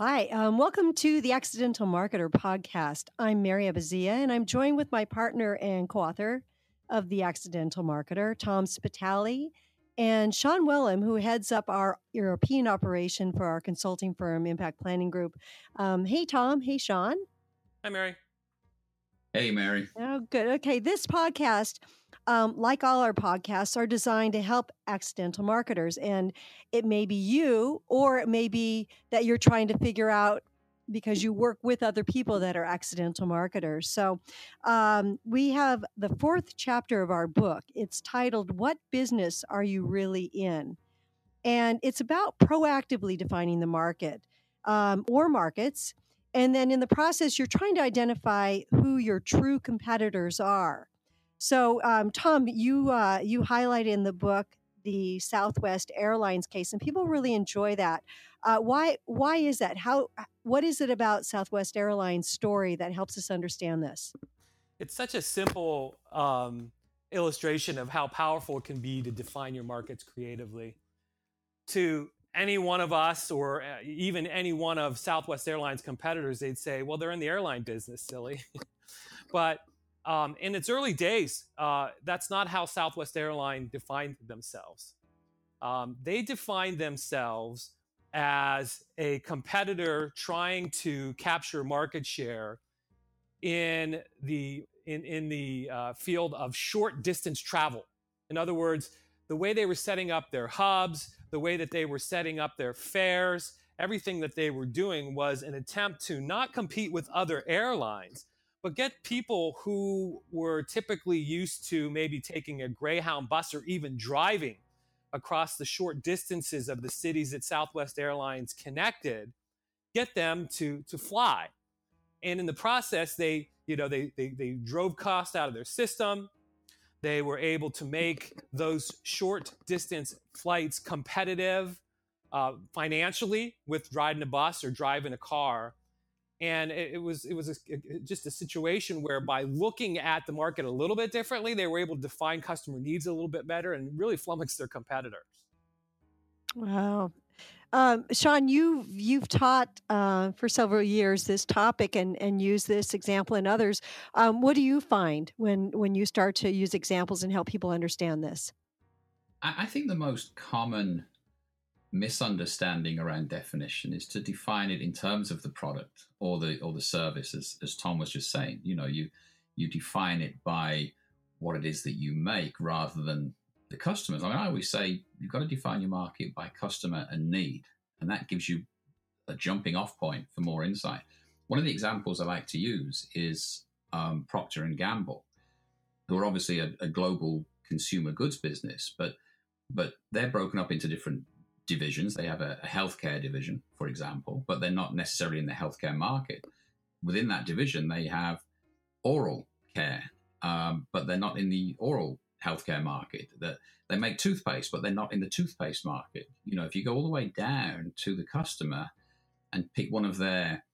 Hi, um, welcome to the Accidental Marketer podcast. I'm Mary Abbazia, and I'm joined with my partner and co author of The Accidental Marketer, Tom Spitale, and Sean Wellham, who heads up our European operation for our consulting firm, Impact Planning Group. Um, hey, Tom. Hey, Sean. Hi, Mary. Hey, Mary. Oh, good. Okay, this podcast um, like all our podcasts, are designed to help accidental marketers. And it may be you, or it may be that you're trying to figure out because you work with other people that are accidental marketers. So um, we have the fourth chapter of our book. It's titled, What Business Are You Really In? And it's about proactively defining the market um, or markets. And then in the process, you're trying to identify who your true competitors are. So, um, Tom, you uh, you highlight in the book the Southwest Airlines case, and people really enjoy that. Uh, why why is that? How what is it about Southwest Airlines story that helps us understand this? It's such a simple um, illustration of how powerful it can be to define your markets creatively. To any one of us, or uh, even any one of Southwest Airlines competitors, they'd say, "Well, they're in the airline business, silly." but um, in its early days, uh, that's not how Southwest Airline defined themselves. Um, they defined themselves as a competitor trying to capture market share in the in, in the uh, field of short distance travel. In other words, the way they were setting up their hubs, the way that they were setting up their fares, everything that they were doing was an attempt to not compete with other airlines, but get people who were typically used to maybe taking a Greyhound bus or even driving across the short distances of the cities that Southwest Airlines connected, get them to, to fly. And in the process, they, you know, they, they, they drove costs out of their system. They were able to make those short distance flights competitive uh, financially with driving a bus or driving a car and it, it was it was a, just a situation where by looking at the market a little bit differently they were able to define customer needs a little bit better and really flummox their competitors wow um, Sean, you you've taught uh, for several years this topic and and use this example and others. Um, what do you find when when you start to use examples and help people understand this? I think the most common misunderstanding around definition is to define it in terms of the product or the or the service as, as tom was just saying. You know you you define it by what it is that you make rather than the customers. I, mean, I always say you've got to define your market by customer and need and that gives you a jumping off point for more insight. One of the examples i like to use is um, procter and gamble who are obviously a, a global consumer goods business but but they're broken up into different divisions. They have a, a healthcare division, for example, but they're not necessarily in the healthcare market. Within that division, they have oral care, um, but they're not in the oral healthcare market. That they make toothpaste, but they're not in the toothpaste market. You know, if you go all the way down to the customer and pick one of their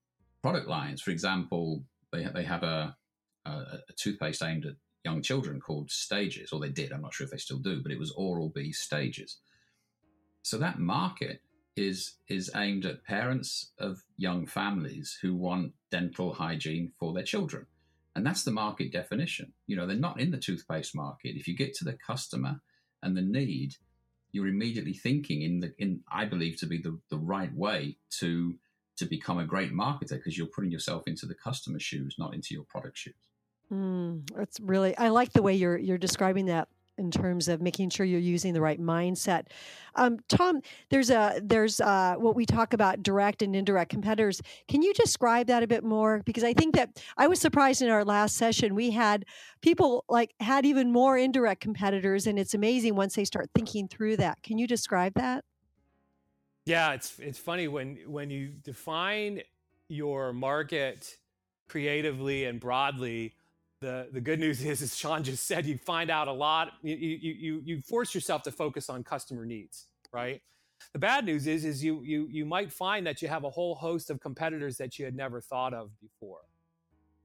product lines, for example, they they have a, a, a toothpaste aimed at young children called Stages, or they did. I'm not sure if they still do, but it was Oral B Stages. So that market is is aimed at parents of young families who want dental hygiene for their children. And that's the market definition. You know, they're not in the toothpaste market. If you get to the customer and the need, you're immediately thinking in the in I believe to be the, the right way to to become a great marketer because you're putting yourself into the customer's shoes, not into your product shoes. Mm, that's really I like the way you're you're describing that in terms of making sure you're using the right mindset. Um, Tom, there's a there's uh, what we talk about direct and indirect competitors. Can you describe that a bit more? Because I think that I was surprised in our last session we had people like had even more indirect competitors, and it's amazing once they start thinking through that. Can you describe that? Yeah, it's it's funny when when you define your market creatively and broadly the the good news is, as Sean just said, you find out a lot. You you you you force yourself to focus on customer needs, right? The bad news is is you you you might find that you have a whole host of competitors that you had never thought of before.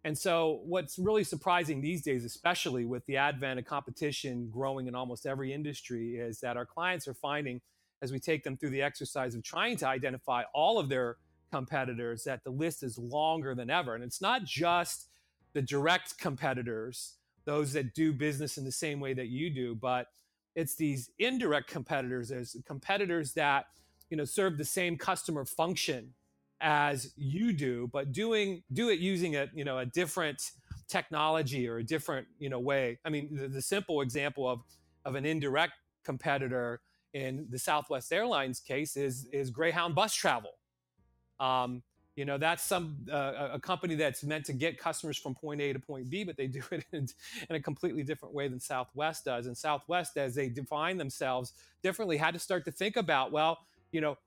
And so what's really surprising these days, especially with the advent of competition growing in almost every industry, is that our clients are finding as we take them through the exercise of trying to identify all of their competitors that the list is longer than ever. And it's not just the direct competitors, those that do business in the same way that you do, but it's these indirect competitors. There's competitors that you know serve the same customer function as you do, but doing do it using a you know a different technology or a different you know way. I mean, the, the simple example of of an indirect competitor in the Southwest Airlines case is is Greyhound bus travel. Um, you know that's some uh, a company that's meant to get customers from point A to point B, but they do it in, in, a completely different way than Southwest does. And Southwest, as they define themselves differently, had to start to think about well, you know,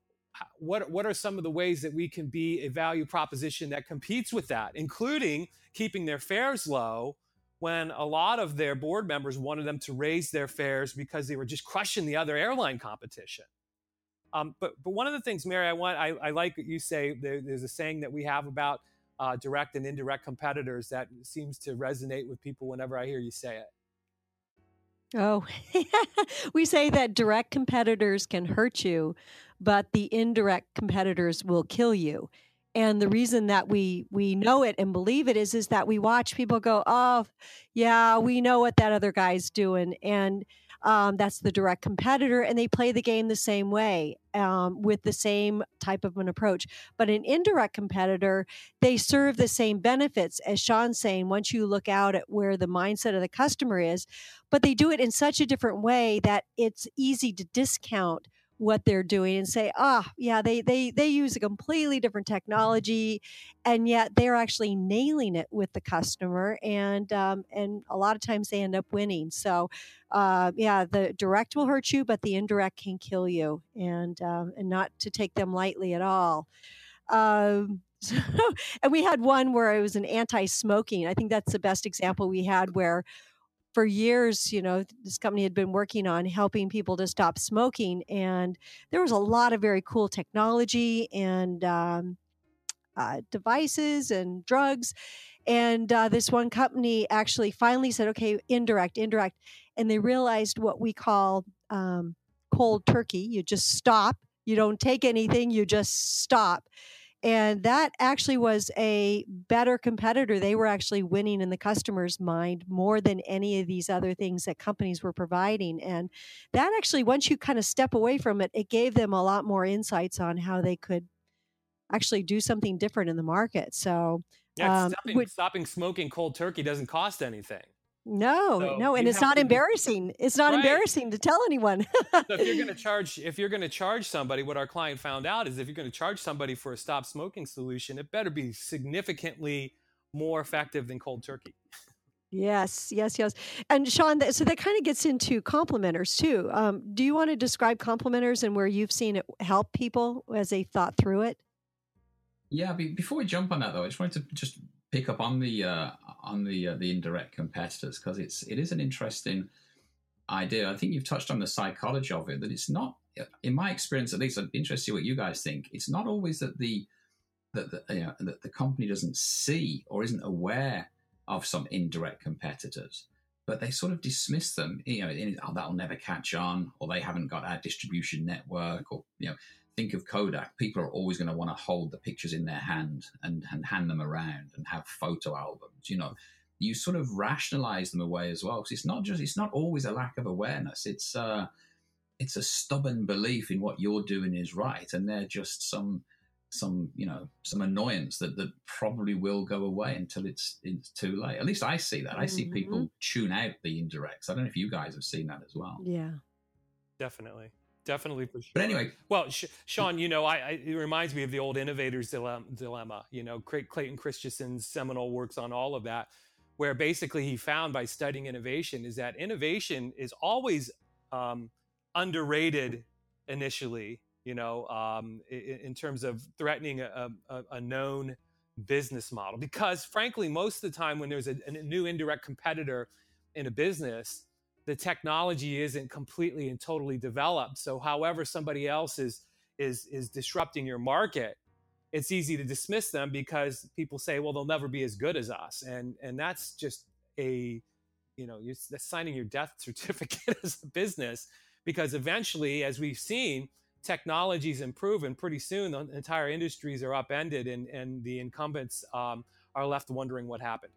what what are some of the ways that we can be a value proposition that competes with that, including keeping their fares low when a lot of their board members wanted them to raise their fares because they were just crushing the other airline competition. Um, but but one of the things, Mary, I want I, I like you say. There, there's a saying that we have about uh, direct and indirect competitors that seems to resonate with people whenever I hear you say it. Oh, we say that direct competitors can hurt you, but the indirect competitors will kill you. And the reason that we we know it and believe it is is that we watch people go, "Oh, yeah, we know what that other guy's doing." And um, that's the direct competitor, and they play the game the same way um, with the same type of an approach. But an indirect competitor, they serve the same benefits as Sean's saying. Once you look out at where the mindset of the customer is, but they do it in such a different way that it's easy to discount what they're doing and say, ah, yeah, they they they use a completely different technology, and yet they're actually nailing it with the customer, and um, and a lot of times they end up winning. So, uh, yeah, the direct will hurt you, but the indirect can kill you, and um, and not to take them lightly at all. Um, so, and we had one where it was an anti-smoking. I think that's the best example we had where for years, you know, this company had been working on helping people to stop smoking, and there was a lot of very cool technology and um, uh, devices and drugs. And uh, this one company actually finally said, okay, indirect, indirect. And they realized what we call um, cold turkey. You just stop, you don't take anything, you just stop. And that actually was a better competitor. They were actually winning in the customer's mind more than any of these other things that companies were providing. And that actually, once you kind of step away from it, it gave them a lot more insights on how they could actually do something different in the market. So, yeah, um, stopping, would, stopping smoking cold turkey doesn't cost anything. No, so no, and it's not embarrassing. It's not right. embarrassing to tell anyone. so if you're going to charge, if you're going to charge somebody, what our client found out is if you're going to charge somebody for a stop smoking solution, it better be significantly more effective than cold turkey. Yes, yes, yes. And Sean, so that kind of gets into complementers too. Um, do you want to describe complementers and where you've seen it help people as they thought through it? Yeah, before we jump on that though, I just wanted to just pick up on the uh, on the uh, the indirect competitors because it's it is an interesting idea. I think you've touched on the psychology of it. That it's not, in my experience at least, I'd be interested to see what you guys think. It's not always that the that the, you know, that the company doesn't see or isn't aware of some indirect competitors, but they sort of dismiss them. You know, in, oh, that'll never catch on, or they haven't got our distribution network, or you know, think of Kodak, people are always going to want to hold the pictures in their hand and, and hand them around and have photo albums. You know, you sort of rationalize them away as well. Because it's not just it's not always a lack of awareness. It's uh it's a stubborn belief in what you're doing is right, and they're just some some you know some annoyance that that probably will go away until it's it's too late. At least I see that. I see mm-hmm. people tune out the indirects. I don't know if you guys have seen that as well. Yeah, definitely definitely for sure. But anyway, well, Sh- Sean, you know, I, I, it reminds me of the old innovators dilemma. You know, Clayton Christensen's seminal works on all of that, where basically he found by studying innovation is that innovation is always um, underrated initially. You know, um, in, in, terms of threatening a, a, a known business model, because frankly, most of the time when there's a, a new indirect competitor in a business the technology isn't completely and totally developed. So however somebody else is is is disrupting your market, it's easy to dismiss them because people say, well, they'll never be as good as us. And and that's just a you know, you're signing your death certificate as a business because eventually, as we've seen, technologies improve, and pretty soon the entire industries are upended, and and the incumbents um, are left wondering what happened.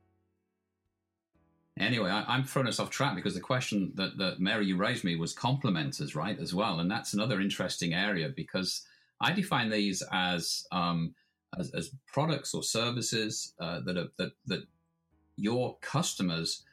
Anyway, I, am throwing us off track because the question that, that Mary you raised me was complementers, right, as well, and that's another interesting area because I define these as um, as, as, products or services uh, that are that that your customers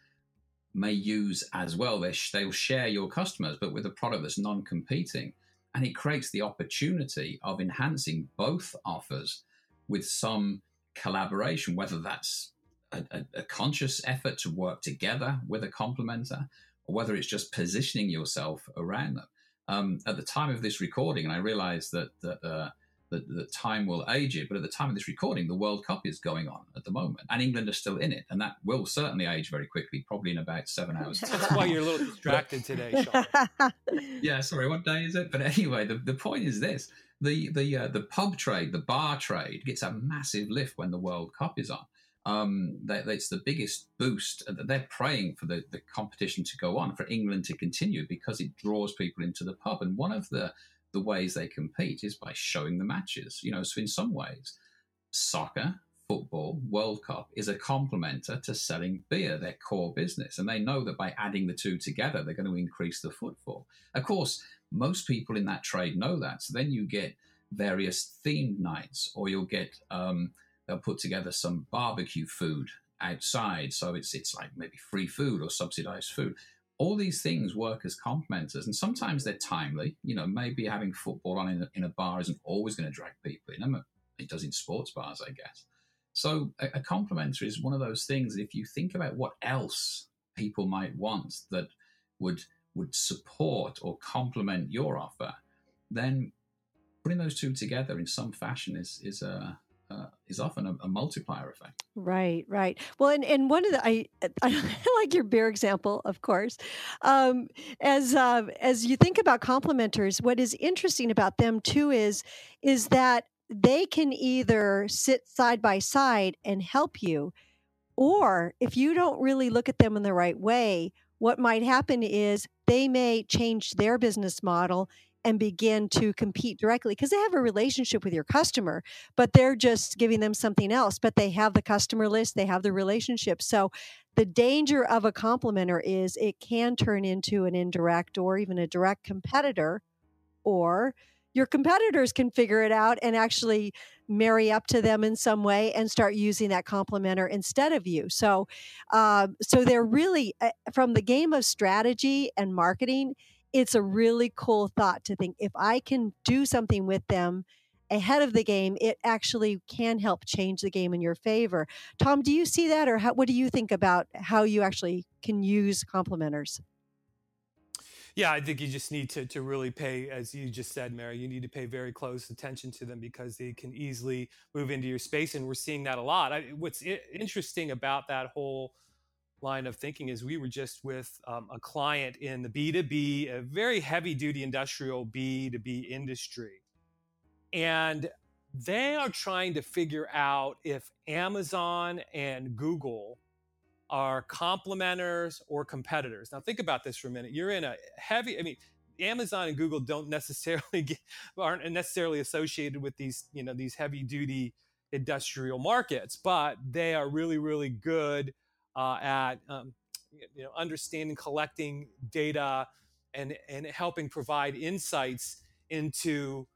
may use as well. They sh- they'll share your customers, but with a product that's non-competing, and it creates the opportunity of enhancing both offers with some collaboration, whether that's a, a, a, conscious effort to work together with a complementer, or whether it's just positioning yourself around them. Um, at the time of this recording, and I realize that that, uh, that that time will age it, but at the time of this recording, the World Cup is going on at the moment, and England are still in it, and that will certainly age very quickly, probably in about seven hours. That's why you're a little distracted today, Sean. yeah, sorry, what day is it? But anyway, the, the point is this: the the uh, the pub trade, the bar trade, gets a massive lift when the World Cup is on um, that, it's the biggest boost. They're praying for the, the competition to go on, for England to continue, because it draws people into the pub. And one of the, the ways they compete is by showing the matches. You know, so in some ways, soccer, football, World Cup is a complementer to selling beer, their core business. And they know that by adding the two together, they're going to increase the footfall. Of course, most people in that trade know that. So then you get various themed nights, or you'll get um, they'll put together some barbecue food outside. So it's it's like maybe free food or subsidized food. All these things work as complementers, and sometimes they're timely. You know, maybe having football on in a, in a bar isn't always going to drag people in. It does in sports bars, I guess. So a, a complementer is one of those things. If you think about what else people might want that would would support or complement your offer, then putting those two together in some fashion is is a uh, is often a, a, multiplier effect. Right, right. Well, and, and one of the I I like your beer example, of course. Um, as uh, as you think about complementers, what is interesting about them too is is that they can either sit side by side and help you, or if you don't really look at them in the right way, what might happen is they may change their business model and begin to compete directly because they have a relationship with your customer, but they're just giving them something else. But they have the customer list, they have the relationship. So the danger of a complementer is it can turn into an indirect or even a direct competitor, or your competitors can figure it out and actually marry up to them in some way and start using that complementer instead of you. So, uh, so they're really uh, from the game of strategy and marketing it's a really cool thought to think if I can do something with them ahead of the game, it actually can help change the game in your favor. Tom, do you see that, or how, what do you think about how you actually can use complementers? Yeah, I think you just need to, to really pay, as you just said, Mary, you need to pay very close attention to them because they can easily move into your space. And we're seeing that a lot. I, what's I- interesting about that whole line of thinking is we were just with um, a client in the B2B, a very heavy duty industrial B2B industry. And they are trying to figure out if Amazon and Google are complementers or competitors. Now think about this for a minute. You're in a heavy, I mean, Amazon and Google don't necessarily get, aren't necessarily associated with these, you know, these heavy duty industrial markets, but they are really, really good uh, at um, you know understanding, collecting data, and and helping provide insights into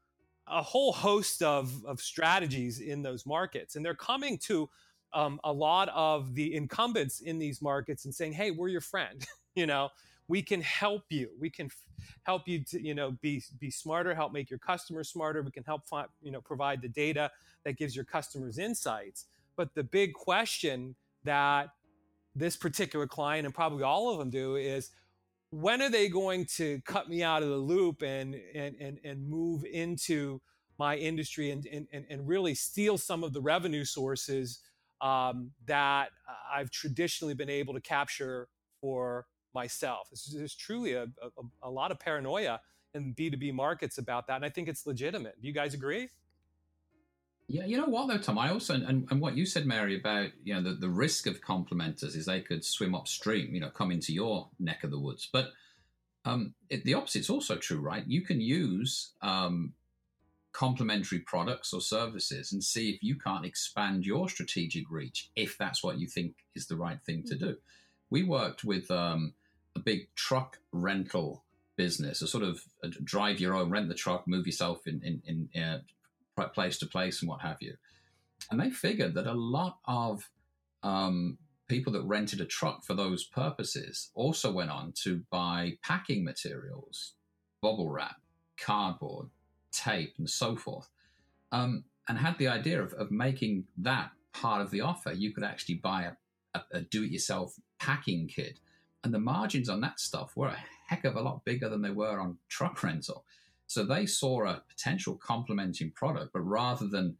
a whole host of, of strategies in those markets. And they're coming to um, a lot of the incumbents in these markets and saying, "Hey, we're your friend. you know, we can help you. We can f- help you to you know be be smarter, help make your customers smarter. We can help fi- you know provide the data that gives your customers insights." But the big question that this particular client and probably all of them do is when are they going to cut me out of the loop and and and, and move into my industry and, and and really steal some of the revenue sources um, that I've traditionally been able to capture for myself. There's truly a, a, a lot of paranoia in B2B markets about that. And I think it's legitimate. Do you guys agree? Yeah, you know what though, Tom. I also and, and what you said, Mary, about you know the, the risk of complementers is they could swim upstream, you know, come into your neck of the woods. But Um, it, the opposite's also true, right? You can use um, complementary products or services and see if you can't expand your strategic reach if that's what you think is the right thing to do. We worked with um, a big truck rental business, a sort of a drive your own, rent the truck, move yourself in, in, in uh, place to place and what have you. And they figured that a lot of um, people that rented a truck for those purposes also went on to buy packing materials, bubble wrap, cardboard, tape, and so forth, um, and had the idea of, of making that part of the offer. You could actually buy a, a, a do it yourself packing kit. And the margins on that stuff were a heck of a lot bigger than they were on truck rental. So they saw a potential complementing product, but rather than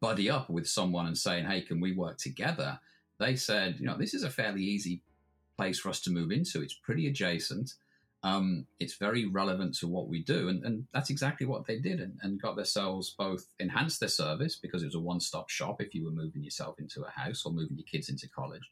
buddy up with someone and saying, hey, can we work together? They said, you know, this is a fairly easy place for us to move into. It's pretty adjacent. Um, it's very relevant to what we do. And, and that's exactly what they did and, and got themselves both enhanced their service because it was a one stop shop if you were moving yourself into a house or moving your kids into college.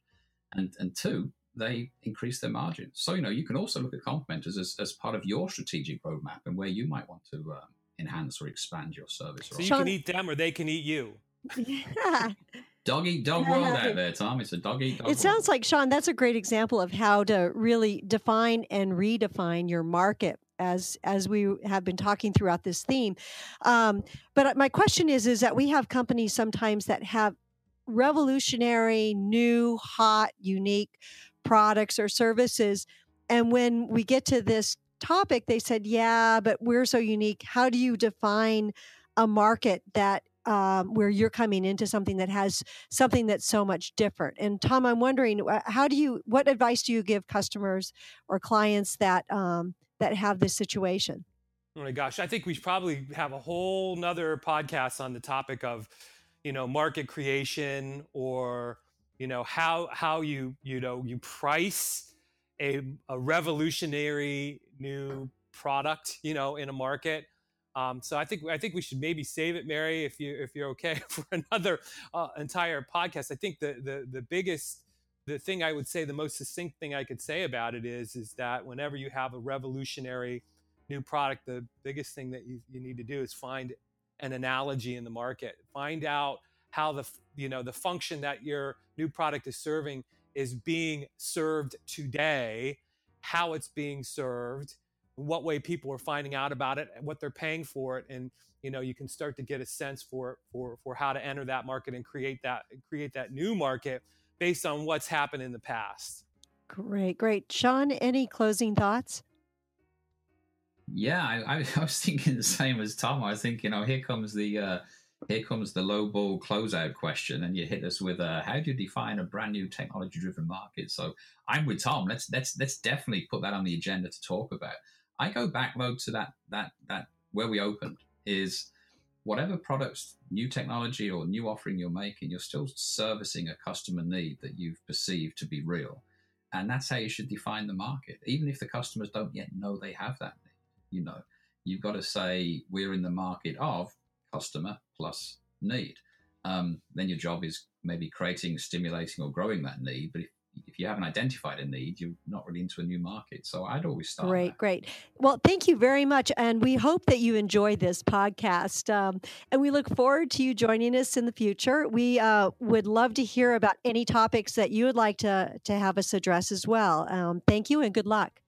And, and two, they increase their margins. So, you know, you can also look at complementers as, as part of your strategic roadmap and where you might want to um, enhance or expand your service. So you can eat them or they can eat you. Yeah. dog eat dog world out there, Tom. It's a dog eat dog. It world. sounds like Sean. That's a great example of how to really define and redefine your market as as we have been talking throughout this theme. Um, but my question is, is that we have companies sometimes that have revolutionary, new, hot, unique products or services. And when we get to this topic, they said, yeah, but we're so unique. How do you define a market that um, where you're coming into something that has something that's so much different. And Tom, I'm wondering, uh, how do you, what advice do you give customers or clients that um, that have this situation? Oh my gosh, I think we probably have a whole nother podcast on the topic of, you know, market creation or you know how how you you know you price a, a revolutionary new product you know in a market um, so I think I think we should maybe save it, Mary, if you if you're okay for another uh, entire podcast. I think the the the biggest the thing I would say the most succinct thing I could say about it is is that whenever you have a revolutionary new product, the biggest thing that you, you need to do is find an analogy in the market. Find out how the you know the function that your new product is serving is being served today, how it's being served, what way people are finding out about it, what they're paying for it, and you know you can start to get a sense for for for how to enter that market and create that create that new market based on what's happened in the past. Great, great, Sean. Any closing thoughts? Yeah, I, I, was thinking the same as Tom. I was thinking, oh, here comes the uh, here comes the low ball closeout question, and you hit us with a how do you define a brand new technology driven market? So I'm with Tom. Let's let's let's definitely put that on the agenda to talk about. I go back though to that that that where we opened is whatever products, new technology or new offering you're making, you're still servicing a customer need that you've perceived to be real. And that's how you should define the market, even if the customers don't yet know they have that need. You know, you've got to say we're in the market of customer plus need. Um, then your job is maybe creating, stimulating, or growing that need. But if, if you haven't identified a need, you're not really into a new market. So I'd always start. Great, there. great. Well, thank you very much. And we hope that you enjoy this podcast. Um, and we look forward to you joining us in the future. We uh, would love to hear about any topics that you would like to, to have us address as well. Um, thank you and good luck.